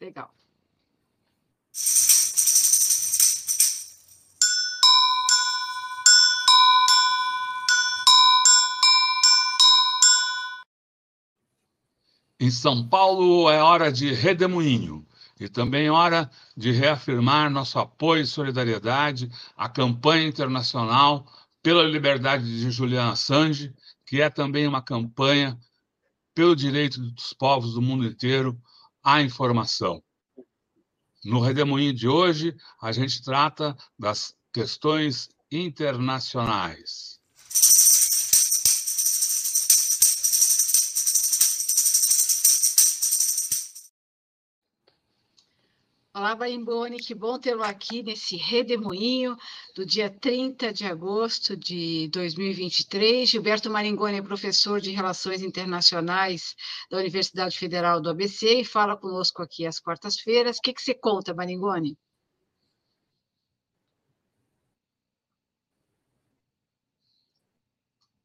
Legal. Em São Paulo é hora de redemoinho e também hora de reafirmar nosso apoio e solidariedade à campanha internacional pela liberdade de Julian Assange, que é também uma campanha pelo direito dos povos do mundo inteiro à informação. No Redemoinho de hoje, a gente trata das questões internacionais. Olá, Barimbone, que bom tê-lo aqui nesse redemoinho do dia 30 de agosto de 2023. Gilberto Maringoni é professor de Relações Internacionais da Universidade Federal do ABC e fala conosco aqui às quartas-feiras. O que, que você conta, Maringoni?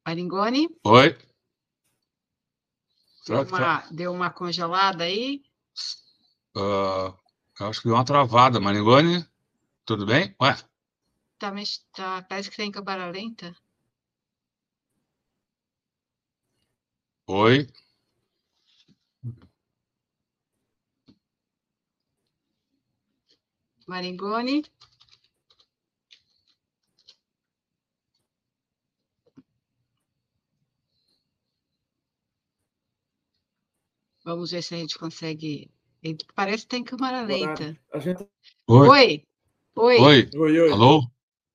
Maringoni? Oi. Deu uma, deu uma congelada aí? Uh, acho que deu uma travada. Maringoni, tudo bem? Ué? Tá, mas tá, parece que está em câmera lenta. Oi? Maringoni? Vamos ver se a gente consegue ele parece que está em câmera lenta. Gente... Oi. Oi. Oi. Oi. Oi, oi. Alô?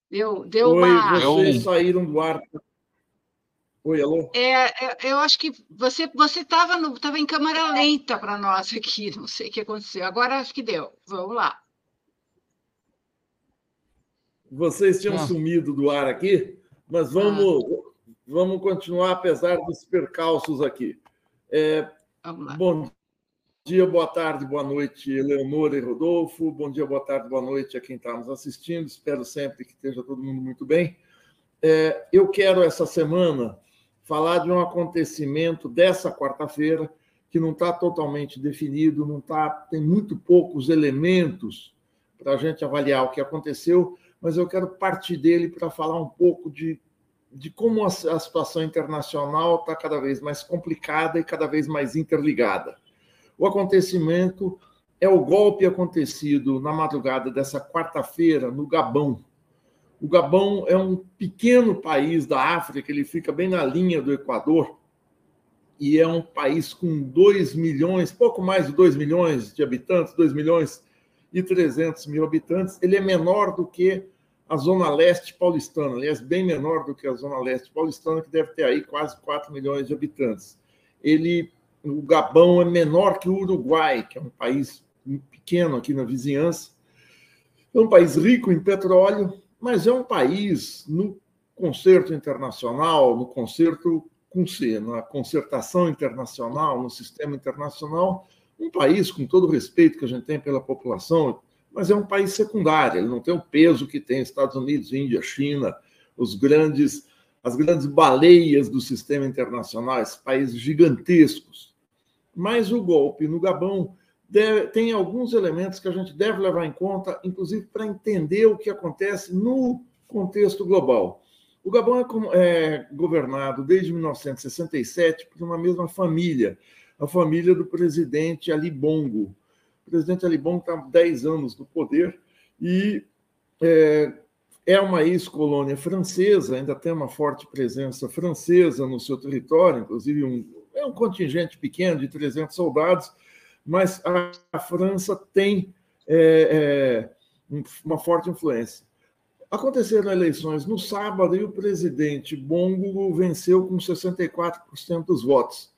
Deu, deu oi, uma. Vocês eu... saíram do ar. Oi, alô? É, é eu acho que você você estava tava em câmera lenta para nós aqui, não sei o que aconteceu. Agora acho que deu. Vamos lá. Vocês tinham ah. sumido do ar aqui, mas vamos, ah. vamos continuar apesar dos percalços aqui. É, vamos lá. Bom dia, boa tarde, boa noite, Eleonora e Rodolfo. Bom dia, boa tarde, boa noite a quem está nos assistindo. Espero sempre que esteja todo mundo muito bem. É, eu quero, essa semana, falar de um acontecimento dessa quarta-feira que não está totalmente definido, não tá, tem muito poucos elementos para a gente avaliar o que aconteceu, mas eu quero partir dele para falar um pouco de, de como a, a situação internacional está cada vez mais complicada e cada vez mais interligada. O acontecimento é o golpe acontecido na madrugada dessa quarta-feira no Gabão. O Gabão é um pequeno país da África, ele fica bem na linha do Equador e é um país com 2 milhões, pouco mais de 2 milhões de habitantes, 2 milhões e 300 mil habitantes. Ele é menor do que a Zona Leste paulistana, aliás, bem menor do que a Zona Leste paulistana, que deve ter aí quase 4 milhões de habitantes. Ele o Gabão é menor que o Uruguai, que é um país pequeno aqui na vizinhança. É um país rico em petróleo, mas é um país no concerto internacional, no concerto com C, na concertação internacional, no sistema internacional, um país com todo o respeito que a gente tem pela população, mas é um país secundário, ele não tem o peso que tem Estados Unidos, Índia, China, os grandes as grandes baleias do sistema internacional, esses países gigantescos. Mas o golpe no Gabão deve, tem alguns elementos que a gente deve levar em conta, inclusive para entender o que acontece no contexto global. O Gabão é, é governado desde 1967 por uma mesma família, a família do presidente Ali Bongo. O presidente Ali Bongo está há 10 anos no poder e é, é uma ex-colônia francesa, ainda tem uma forte presença francesa no seu território, inclusive um, é um contingente pequeno de 300 soldados, mas a, a França tem é, é, uma forte influência. Aconteceram eleições no sábado e o presidente Bongo venceu com 64% dos votos.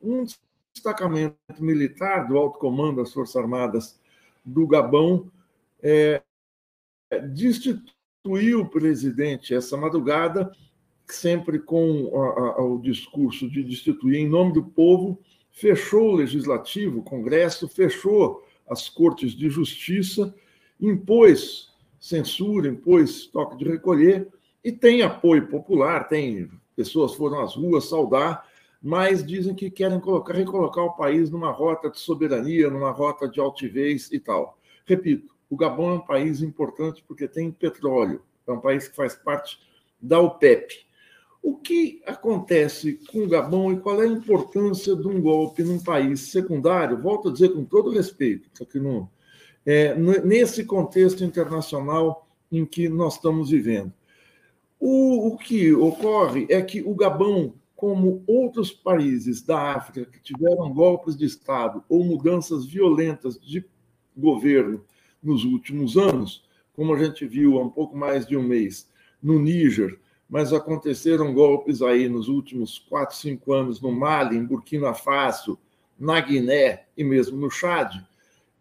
Um destacamento militar do alto comando das Forças Armadas do Gabão é, destituiu o presidente essa madrugada sempre com a, a, o discurso de destituir em nome do povo, fechou o legislativo, o Congresso, fechou as cortes de justiça, impôs censura, impôs toque de recolher e tem apoio popular, tem pessoas foram às ruas saudar mas dizem que querem colocar, recolocar o país numa rota de soberania, numa rota de altivez e tal. Repito, o Gabão é um país importante porque tem petróleo, é um país que faz parte da OPEP. O que acontece com o Gabão e qual é a importância de um golpe num país secundário? Volto a dizer com todo respeito, que não, é, nesse contexto internacional em que nós estamos vivendo. O, o que ocorre é que o Gabão como outros países da África que tiveram golpes de Estado ou mudanças violentas de governo nos últimos anos, como a gente viu há um pouco mais de um mês no Níger, mas aconteceram golpes aí nos últimos quatro, cinco anos no Mali, em Burkina Faso, na Guiné e mesmo no Chad,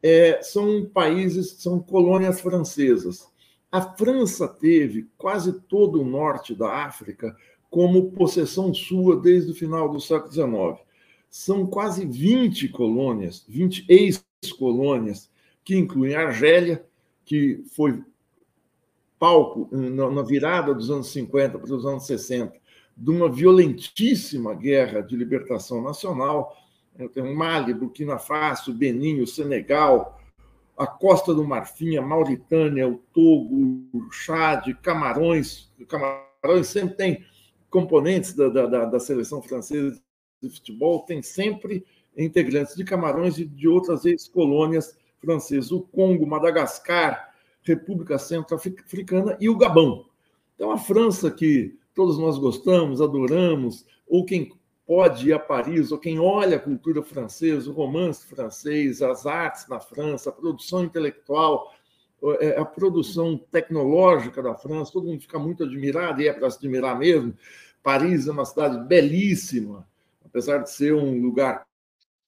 é, são países, são colônias francesas. A França teve quase todo o norte da África como possessão sua desde o final do século XIX. São quase 20 colônias, 20 ex-colônias, que incluem a Argélia, que foi palco na virada dos anos 50 para os anos 60 de uma violentíssima guerra de libertação nacional. Tem Mali, Burkina Faso, Benin, o Senegal, a Costa do Marfim, a Mauritânia, o Togo, o Chad, Camarões. Camarões sempre tem componentes da, da, da seleção francesa de futebol tem sempre integrantes de Camarões e de outras ex-colônias francesas, o Congo, Madagascar, República Centro-Africana e o Gabão. Então, a França, que todos nós gostamos, adoramos, ou quem pode ir a Paris, ou quem olha a cultura francesa, o romance francês, as artes na França, a produção intelectual, é, a produção tecnológica da França, todo mundo fica muito admirado, e é para se admirar mesmo. Paris é uma cidade belíssima, apesar de ser um lugar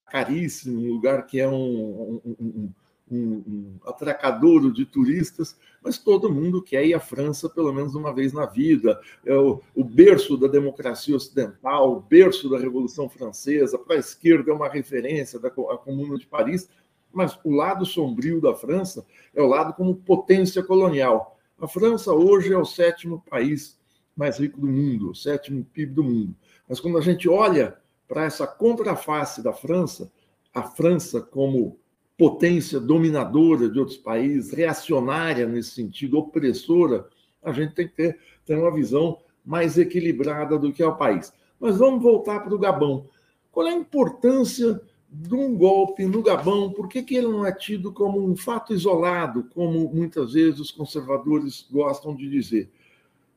caríssimo, um lugar que é um, um, um, um atracadouro de turistas, mas todo mundo quer ir à França pelo menos uma vez na vida. É o, o berço da democracia ocidental, o berço da Revolução Francesa. Para a esquerda é uma referência da Comuna de Paris mas o lado sombrio da França é o lado como potência colonial. A França hoje é o sétimo país mais rico do mundo, o sétimo PIB do mundo. Mas quando a gente olha para essa contraface da França, a França como potência dominadora de outros países, reacionária nesse sentido, opressora, a gente tem que ter, ter uma visão mais equilibrada do que é o país. Mas vamos voltar para o Gabão. Qual é a importância de um golpe no Gabão, por que, que ele não é tido como um fato isolado, como muitas vezes os conservadores gostam de dizer?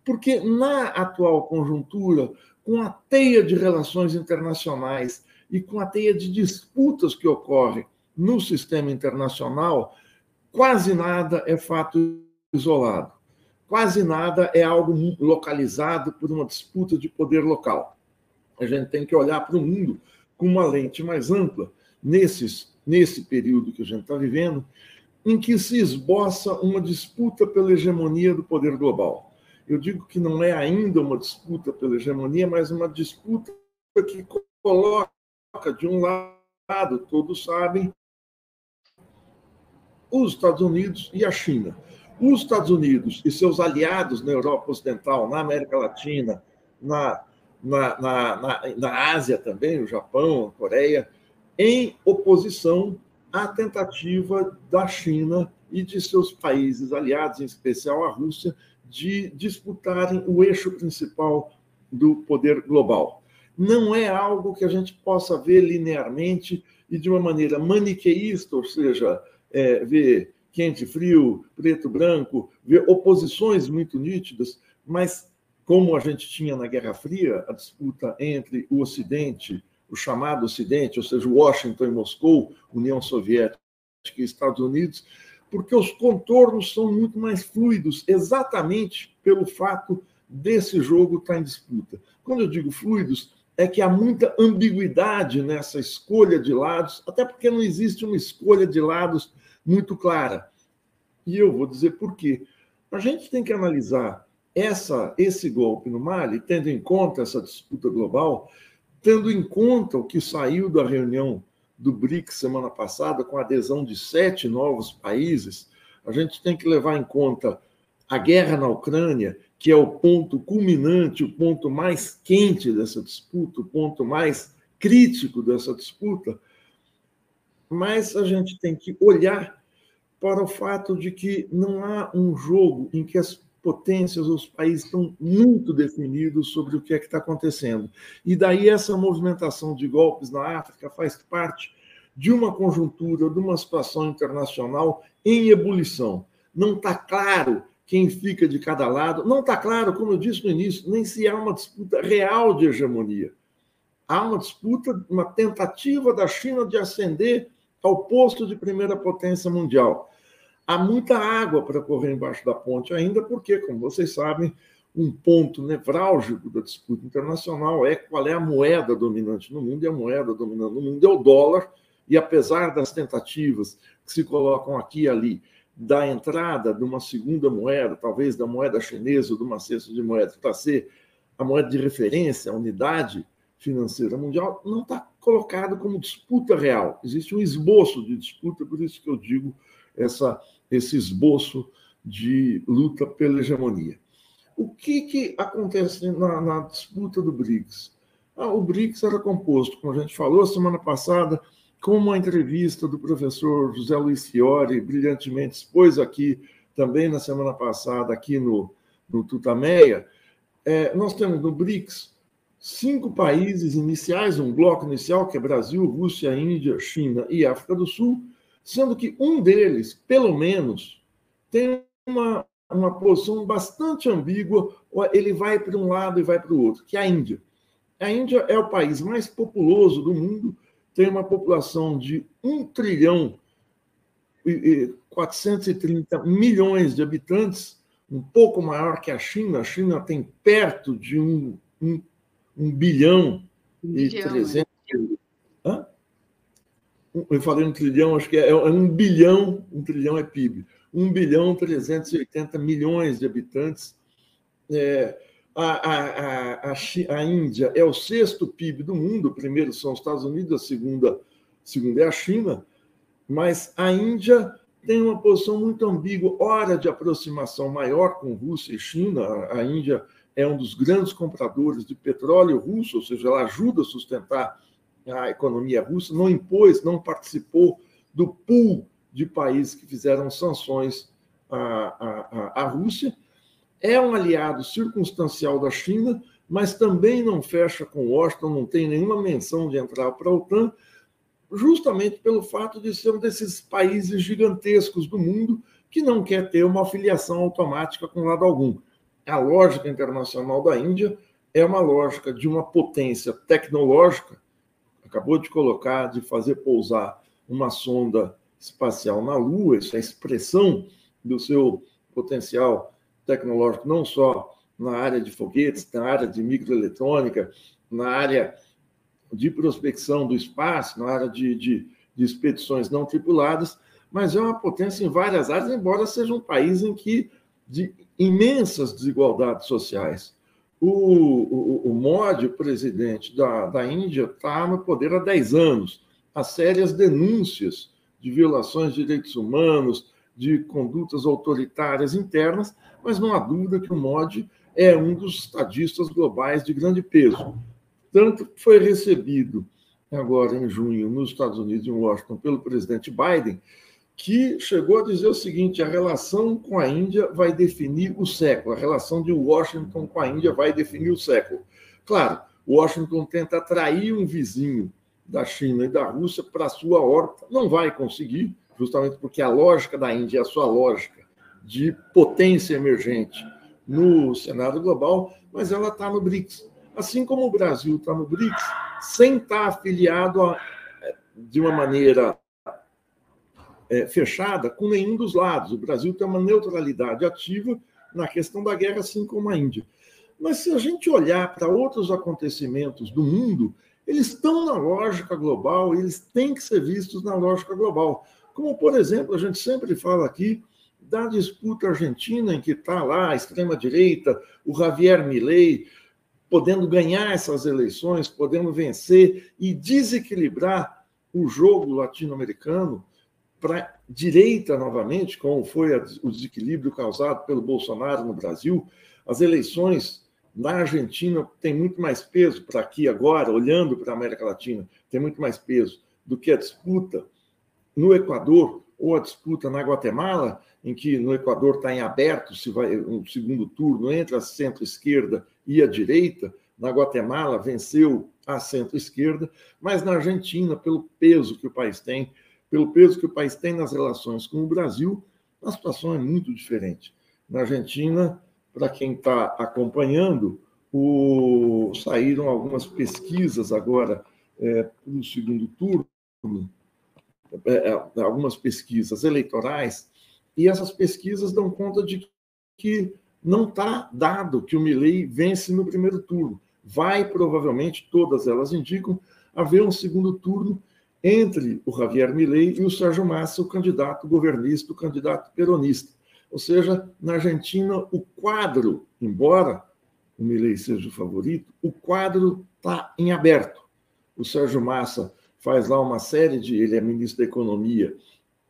Porque na atual conjuntura, com a teia de relações internacionais e com a teia de disputas que ocorrem no sistema internacional, quase nada é fato isolado. Quase nada é algo localizado por uma disputa de poder local. A gente tem que olhar para o mundo com uma lente mais ampla, nesses, nesse período que a gente está vivendo, em que se esboça uma disputa pela hegemonia do poder global. Eu digo que não é ainda uma disputa pela hegemonia, mas uma disputa que coloca, de um lado, todos sabem, os Estados Unidos e a China. Os Estados Unidos e seus aliados na Europa Ocidental, na América Latina, na na, na, na, Ásia também, o Japão, a Coreia, em oposição à tentativa da China e de seus países aliados, em especial a Rússia, de disputarem o eixo principal do poder global. Não é algo que a gente possa ver linearmente e de uma maneira maniqueísta, ou seja, é, quente, frio, preto, branco, ver oposições muito nítidas, mas como a gente tinha na Guerra Fria, a disputa entre o Ocidente, o chamado Ocidente, ou seja, Washington e Moscou, União Soviética e Estados Unidos, porque os contornos são muito mais fluidos, exatamente pelo fato desse jogo estar em disputa. Quando eu digo fluidos, é que há muita ambiguidade nessa escolha de lados, até porque não existe uma escolha de lados muito clara. E eu vou dizer por quê. A gente tem que analisar essa, esse golpe no Mali, tendo em conta essa disputa global, tendo em conta o que saiu da reunião do BRICS semana passada, com a adesão de sete novos países, a gente tem que levar em conta a guerra na Ucrânia, que é o ponto culminante, o ponto mais quente dessa disputa, o ponto mais crítico dessa disputa, mas a gente tem que olhar para o fato de que não há um jogo em que as potências, os países estão muito definidos sobre o que é que está acontecendo. E daí essa movimentação de golpes na África faz parte de uma conjuntura, de uma situação internacional em ebulição. Não está claro quem fica de cada lado, não está claro, como eu disse no início, nem se há uma disputa real de hegemonia. Há uma disputa, uma tentativa da China de ascender ao posto de primeira potência mundial. Há muita água para correr embaixo da ponte ainda, porque, como vocês sabem, um ponto nevrálgico da disputa internacional é qual é a moeda dominante no mundo, e a moeda dominante no mundo é o dólar, e apesar das tentativas que se colocam aqui e ali da entrada de uma segunda moeda, talvez da moeda chinesa ou de uma cesta de moedas, para ser a moeda de referência, a unidade financeira mundial, não está colocado como disputa real. Existe um esboço de disputa, por isso que eu digo essa, esse esboço de luta pela hegemonia. O que, que acontece na, na disputa do BRICS? Ah, o BRICS era composto, como a gente falou semana passada, com uma entrevista do professor José Luiz Fiore, brilhantemente expôs aqui também na semana passada, aqui no, no Tutameia, é, nós temos no BRICS cinco países iniciais, um bloco inicial, que é Brasil, Rússia, Índia, China e África do Sul, sendo que um deles, pelo menos, tem uma, uma posição bastante ambígua, ele vai para um lado e vai para o outro, que é a Índia. A Índia é o país mais populoso do mundo, tem uma população de 1 trilhão e 430 milhões de habitantes, um pouco maior que a China. A China tem perto de um, um, um bilhão e 300. Né? Hã? Eu falei um trilhão, acho que é, é um bilhão, um trilhão é PIB. 1 bilhão 380 milhões de habitantes. É, a, a, a, a, Índia é o sexto PIB do mundo, o primeiro são os Estados Unidos, a segunda, segunda é a China, mas a Índia tem uma posição muito ambígua, hora de aproximação maior com Rússia e China. A Índia é um dos grandes compradores de petróleo russo, ou seja, ela ajuda a sustentar a economia russa, não impôs, não participou do pool de países que fizeram sanções à, à, à Rússia é um aliado circunstancial da China, mas também não fecha com Washington, não tem nenhuma menção de entrar para a OTAN, justamente pelo fato de ser um desses países gigantescos do mundo que não quer ter uma afiliação automática com lado algum. A lógica internacional da Índia é uma lógica de uma potência tecnológica, acabou de colocar, de fazer pousar uma sonda espacial na Lua, isso é expressão do seu potencial tecnológico, não só na área de foguetes, na área de microeletrônica, na área de prospecção do espaço, na área de, de, de expedições não tripuladas, mas é uma potência em várias áreas, embora seja um país em que de imensas desigualdades sociais. O, o, o Modi, presidente da, da Índia, está no poder há 10 anos. Há sérias denúncias de violações de direitos humanos, de condutas autoritárias internas, mas não há dúvida que o Modi é um dos estadistas globais de grande peso. Tanto foi recebido agora em junho nos Estados Unidos, em Washington, pelo presidente Biden, que chegou a dizer o seguinte: a relação com a Índia vai definir o século, a relação de Washington com a Índia vai definir o século. Claro, Washington tenta atrair um vizinho da China e da Rússia para a sua órbita, não vai conseguir, justamente porque a lógica da Índia é a sua lógica de potência emergente no cenário global, mas ela está no BRICS. Assim como o Brasil está no BRICS, sem estar tá afiliado a, de uma maneira é, fechada com nenhum dos lados. O Brasil tem uma neutralidade ativa na questão da guerra, assim como a Índia. Mas se a gente olhar para outros acontecimentos do mundo, eles estão na lógica global, eles têm que ser vistos na lógica global. Como, por exemplo, a gente sempre fala aqui da disputa argentina, em que está lá a extrema-direita, o Javier Milei, podendo ganhar essas eleições, podendo vencer e desequilibrar o jogo latino-americano, para direita novamente, como foi o desequilíbrio causado pelo Bolsonaro no Brasil, as eleições na Argentina têm muito mais peso para aqui agora, olhando para a América Latina, tem muito mais peso do que a disputa no Equador ou a disputa na Guatemala, em que no Equador está em aberto se vai um segundo turno entre a centro-esquerda e a direita. Na Guatemala venceu a centro-esquerda, mas na Argentina, pelo peso que o país tem, pelo peso que o país tem nas relações com o Brasil, a situação é muito diferente. Na Argentina, para quem está acompanhando, o... saíram algumas pesquisas agora é, no segundo turno, é, é, algumas pesquisas eleitorais, e essas pesquisas dão conta de que não está dado que o Milley vence no primeiro turno. Vai, provavelmente, todas elas indicam, haver um segundo turno entre o Javier Milei e o Sérgio Massa, o candidato governista, o candidato peronista. Ou seja, na Argentina, o quadro, embora o Milei seja o favorito, o quadro está em aberto. O Sérgio Massa faz lá uma série de. Ele é ministro da Economia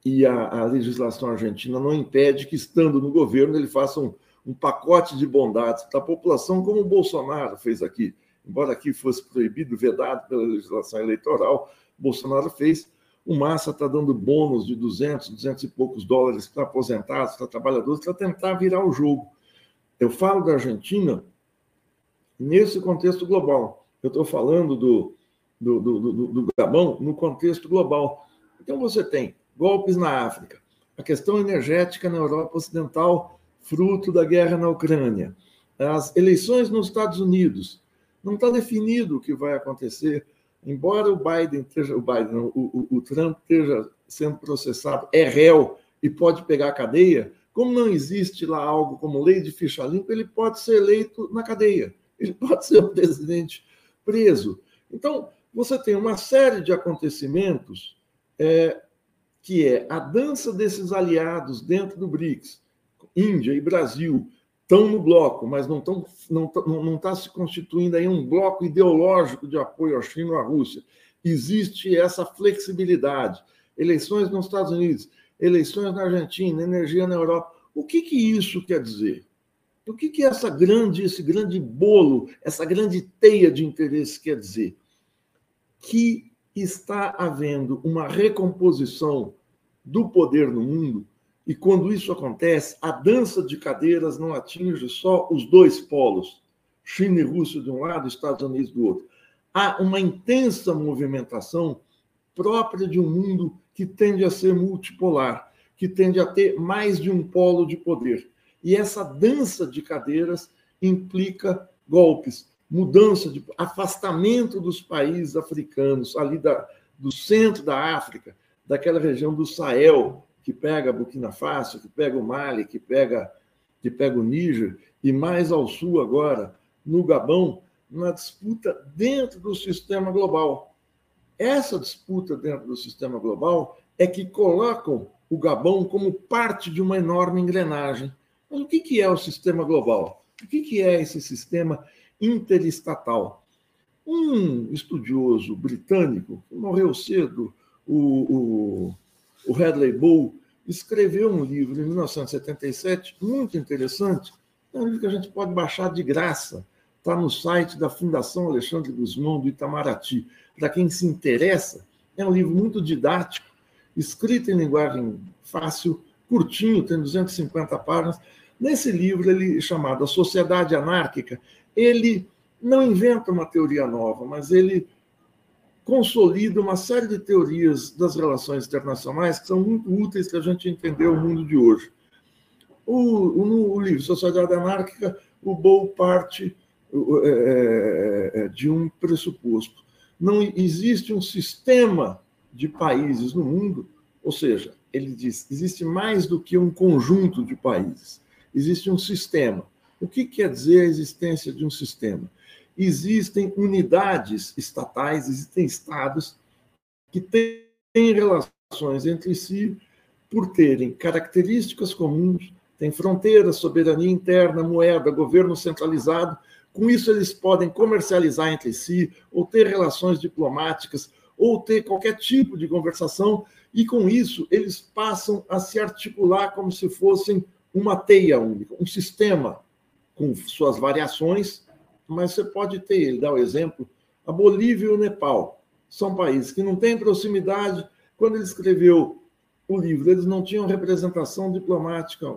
e a, a legislação argentina não impede que, estando no governo, ele faça um, um pacote de bondades para a população, como o Bolsonaro fez aqui. Embora aqui fosse proibido, vedado pela legislação eleitoral, Bolsonaro fez. O Massa está dando bônus de 200, 200 e poucos dólares para aposentados, para trabalhadores, para tentar virar o jogo. Eu falo da Argentina nesse contexto global. Eu estou falando do, do, do, do, do Gabão no contexto global. Então, você tem golpes na África, a questão energética na Europa Ocidental, fruto da guerra na Ucrânia, as eleições nos Estados Unidos. Não está definido o que vai acontecer embora o Biden esteja, o Biden, o, o, o, Trump esteja sendo processado, é réu e pode pegar a cadeia, como não existe lá algo como lei de ficha limpa, ele pode ser eleito na cadeia, ele pode ser o presidente preso. Então, você tem uma série de acontecimentos é, que é a dança desses aliados dentro do BRICS, Índia e Brasil, estão no bloco, mas não estão não está não tá se constituindo aí um bloco ideológico de apoio à China ou à Rússia. Existe essa flexibilidade. Eleições nos Estados Unidos, eleições na Argentina, energia na Europa. O que, que isso quer dizer? O que, que essa grande, esse grande bolo, essa grande teia de interesse quer dizer? Que está havendo uma recomposição do poder no mundo e quando isso acontece, a dança de cadeiras não atinge só os dois polos, China e Rússia de um lado, Estados Unidos do outro. Há uma intensa movimentação própria de um mundo que tende a ser multipolar, que tende a ter mais de um polo de poder. E essa dança de cadeiras implica golpes, mudança de afastamento dos países africanos, ali da, do centro da África, daquela região do Sahel, que pega Burkina Faso, que pega o Mali, que pega, que pega o Níger, e mais ao sul agora, no Gabão, na disputa dentro do sistema global. Essa disputa dentro do sistema global é que colocam o Gabão como parte de uma enorme engrenagem. Mas o que é o sistema global? O que é esse sistema interestatal? Um estudioso britânico, que morreu cedo, o, o o Hadley Bull, escreveu um livro em 1977 muito interessante, é um livro que a gente pode baixar de graça, está no site da Fundação Alexandre Guzmão do Itamaraty. Para quem se interessa, é um livro muito didático, escrito em linguagem fácil, curtinho, tem 250 páginas. Nesse livro, ele chamado A Sociedade Anárquica, ele não inventa uma teoria nova, mas ele consolida uma série de teorias das relações internacionais que são muito úteis para a gente entender o mundo de hoje. O, no livro Sociedade Anárquica, o Bowl parte é, é, é, de um pressuposto. Não existe um sistema de países no mundo, ou seja, ele diz, existe mais do que um conjunto de países, existe um sistema. O que quer dizer a existência de um sistema? Existem unidades estatais, existem estados que têm relações entre si por terem características comuns, têm fronteiras, soberania interna, moeda, governo centralizado. Com isso, eles podem comercializar entre si, ou ter relações diplomáticas, ou ter qualquer tipo de conversação, E com isso, eles passam a se articular como se fossem uma teia única, um sistema com suas variações, mas você pode ter, ele dá o exemplo, a Bolívia e o Nepal. São países que não têm proximidade. Quando ele escreveu o livro, eles não tinham representação diplomática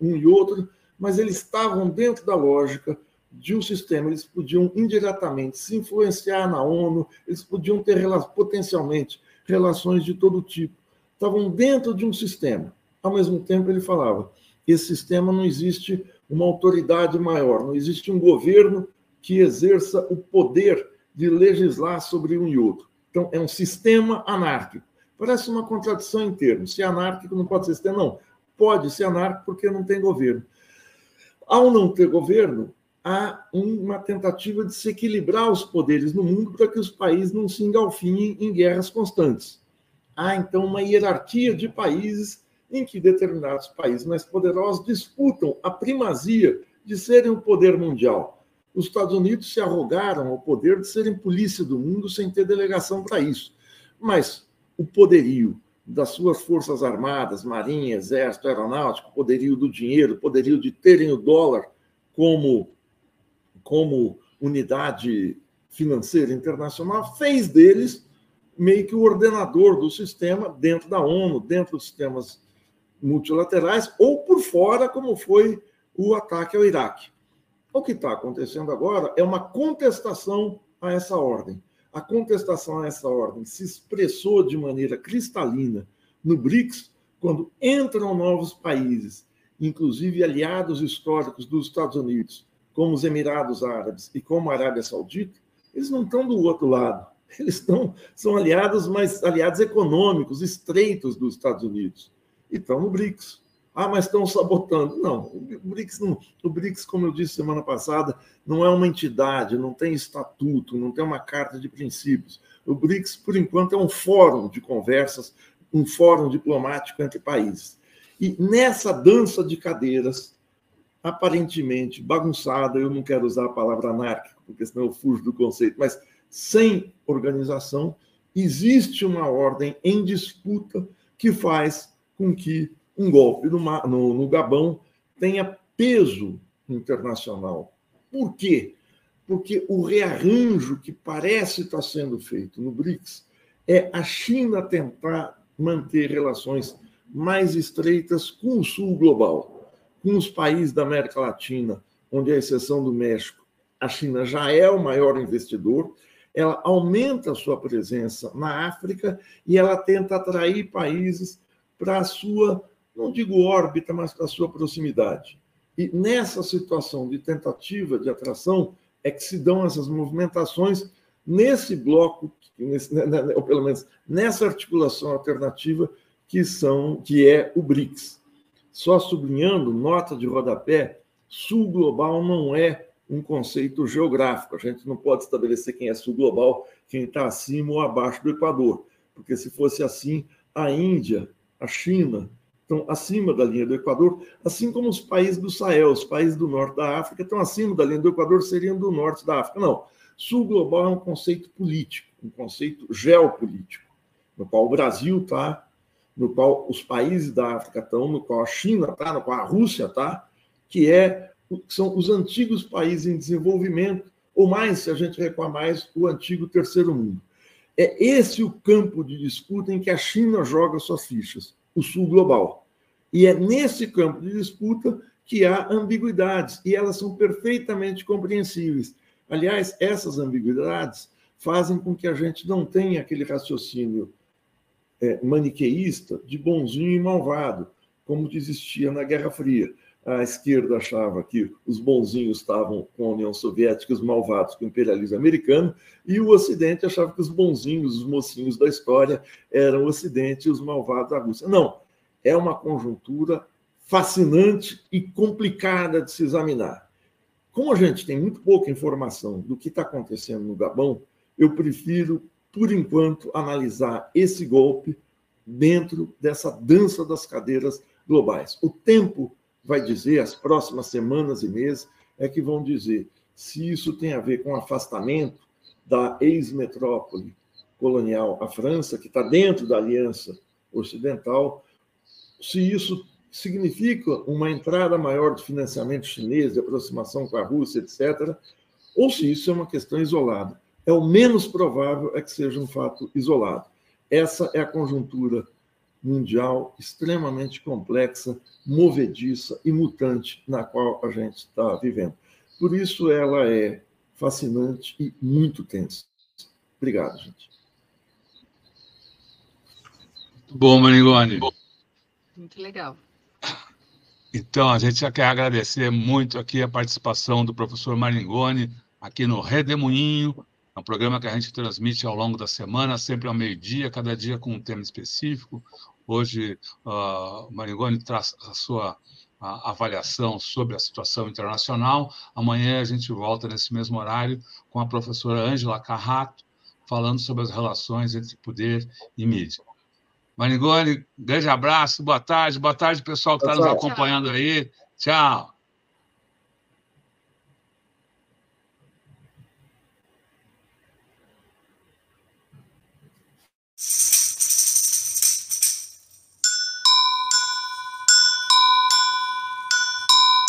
um e outro, mas eles estavam dentro da lógica de um sistema, eles podiam indiretamente se influenciar na ONU, eles podiam ter potencialmente relações de todo tipo. Estavam dentro de um sistema. Ao mesmo tempo, ele falava: esse sistema não existe uma autoridade maior, não existe um governo que exerça o poder de legislar sobre um e outro. Então, é um sistema anárquico. Parece uma contradição em termos. Se é anárquico, não pode ser sistema. Não, pode ser anárquico porque não tem governo. Ao não ter governo, há uma tentativa de se equilibrar os poderes no mundo para que os países não se engalfinhem em guerras constantes. Há, então, uma hierarquia de países em que determinados países mais poderosos disputam a primazia de serem o poder mundial. Os Estados Unidos se arrogaram o poder de serem polícia do mundo sem ter delegação para isso. Mas o poderio das suas forças armadas, marinha, exército, aeronáutico, poderio do dinheiro, poderio de terem o dólar como como unidade financeira internacional, fez deles meio que o ordenador do sistema dentro da ONU, dentro dos sistemas multilaterais, ou por fora, como foi o ataque ao Iraque. O que está acontecendo agora é uma contestação a essa ordem. A contestação a essa ordem se expressou de maneira cristalina no BRICS, quando entram novos países, inclusive aliados históricos dos Estados Unidos, como os Emirados Árabes e como a Arábia Saudita, eles não estão do outro lado. Eles estão, são aliados, mas aliados econômicos, estreitos dos Estados Unidos. E estão no BRICS. Ah, mas estão sabotando. Não, o BRICS, não, o BRICS, como eu disse semana passada, não é uma entidade, não tem estatuto, não tem uma carta de princípios. O BRICS, por enquanto, é um fórum de conversas, um fórum diplomático entre países. E nessa dança de cadeiras, aparentemente bagunçada, eu não quero usar a palavra anárquico, porque senão eu fujo do conceito, mas sem organização, existe uma ordem em disputa que faz com que um golpe no, no, no Gabão tenha peso internacional. Por quê? Porque o rearranjo que parece estar sendo feito no BRICS é a China tentar manter relações mais estreitas com o sul global com os países da América Latina, onde, à exceção do México, a China já é o maior investidor, ela aumenta a sua presença na África e ela tenta atrair países para a sua, não digo órbita, mas para a sua proximidade. E nessa situação de tentativa de atração é que se dão essas movimentações nesse bloco, nesse, né, né, ou pelo menos nessa articulação alternativa que são que é o BRICS. Só sublinhando, nota de rodapé, sul global não é um conceito geográfico. A gente não pode estabelecer quem é sul global, quem está acima ou abaixo do Equador, porque se fosse assim, a Índia, a China estão acima da linha do Equador, assim como os países do Sahel, os países do norte da África estão acima da linha do Equador, seriam do norte da África. Não. Sul global é um conceito político, um conceito geopolítico, no qual o Brasil está no qual os países da África estão, no qual a China está, no qual a Rússia está, que é, são os antigos países em desenvolvimento, ou mais, se a gente recuar mais, o antigo terceiro mundo. É esse o campo de disputa em que a China joga suas fichas, o sul global. E é nesse campo de disputa que há ambiguidades, e elas são perfeitamente compreensíveis. Aliás, essas ambiguidades fazem com que a gente não tenha aquele raciocínio é, maniqueísta de bonzinho e malvado, como existia na Guerra Fria. A esquerda achava que os bonzinhos estavam com a União Soviética, os malvados com o imperialismo americano, e o Ocidente achava que os bonzinhos, os mocinhos da história, eram o Ocidente e os malvados da Rússia. Não, é uma conjuntura fascinante e complicada de se examinar. Como a gente tem muito pouca informação do que está acontecendo no Gabão, eu prefiro por enquanto, analisar esse golpe dentro dessa dança das cadeiras globais. O tempo vai dizer, as próximas semanas e meses, é que vão dizer se isso tem a ver com o afastamento da ex-metrópole colonial, a França, que está dentro da aliança ocidental, se isso significa uma entrada maior de financiamento chinês, de aproximação com a Rússia, etc., ou se isso é uma questão isolada. É o menos provável é que seja um fato isolado. Essa é a conjuntura mundial extremamente complexa, movediça e mutante na qual a gente está vivendo. Por isso ela é fascinante e muito tensa. Obrigado, gente. Bom, Manigoni. Muito legal. Então, a gente já quer agradecer muito aqui a participação do professor Maringoni aqui no Redemoinho, é um programa que a gente transmite ao longo da semana, sempre ao meio-dia, cada dia com um tema específico. Hoje, uh, o Maringoni traz a sua a avaliação sobre a situação internacional. Amanhã a gente volta nesse mesmo horário com a professora Ângela Carrato, falando sobre as relações entre poder e mídia. Maringoni, grande abraço, boa tarde, boa tarde, pessoal que está nos acompanhando aí. Tchau. you